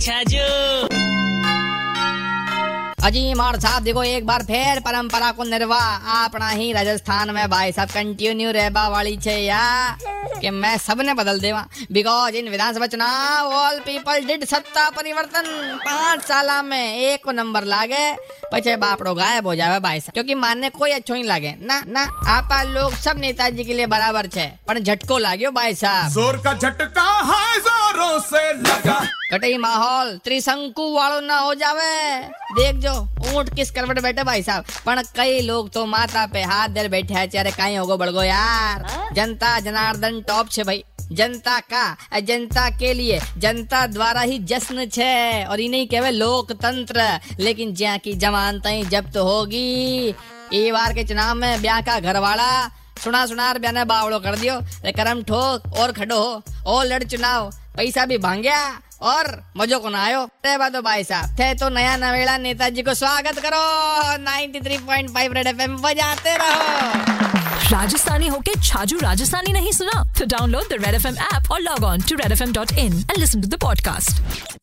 अच्छा छाजू अजी और साहब देखो एक बार फिर परंपरा को निर्वाह। अपना ही राजस्थान में भाई साहब कंटिन्यू रहबा वाली छे या कि मैं सबने बदल देवा। बिकॉज़ इन विधानसभा चुनाव ऑल पीपल डिड सत्ता परिवर्तन। पाँच साल में एक नंबर लागे पचे बापड़ो गायब हो जावे भाई साहब। क्योंकि मानने कोई अच्छो ही लागे। ना ना आप लोग सब नेताजी के लिए बराबर छे पर झटको लाग्यो भाई साहब। ज़ोर का झटका हाय जोरों से लगा। कटई माहौल त्रिशंकु वालों ना हो जावे। देख जो ऊँट किस करवट बैठे भाई साहब। पण कई लोग तो माता पे हाथ दे बैठे है चारे कहीं होगो बड़गो यार। जनता जनार्दन टॉप छे भाई। जनता का जनता के लिए जनता द्वारा ही जश्न छे। और इन्हें कहवे लोकतंत्र लेकिन ज्या की जमानत जब्त होगी। ये बार के चुनाव में ब्याह का घरवाला सुना सुनार ब्याह बावड़ो कर दियो। रे करम ठोक और खड़ो हो। और लड़ चुनाव पैसा भी भांग्या और मजो को ना आयो? रे बात भाई साहब, थे तो नया नवेड़ा नेताजी को स्वागत करो। 93.5 रेड एफएम, बजाते रहो। राजस्थानी होके छाजू राजस्थानी नहीं सुना? तो download the red F M app और log on to red F M dot in and listen to the podcast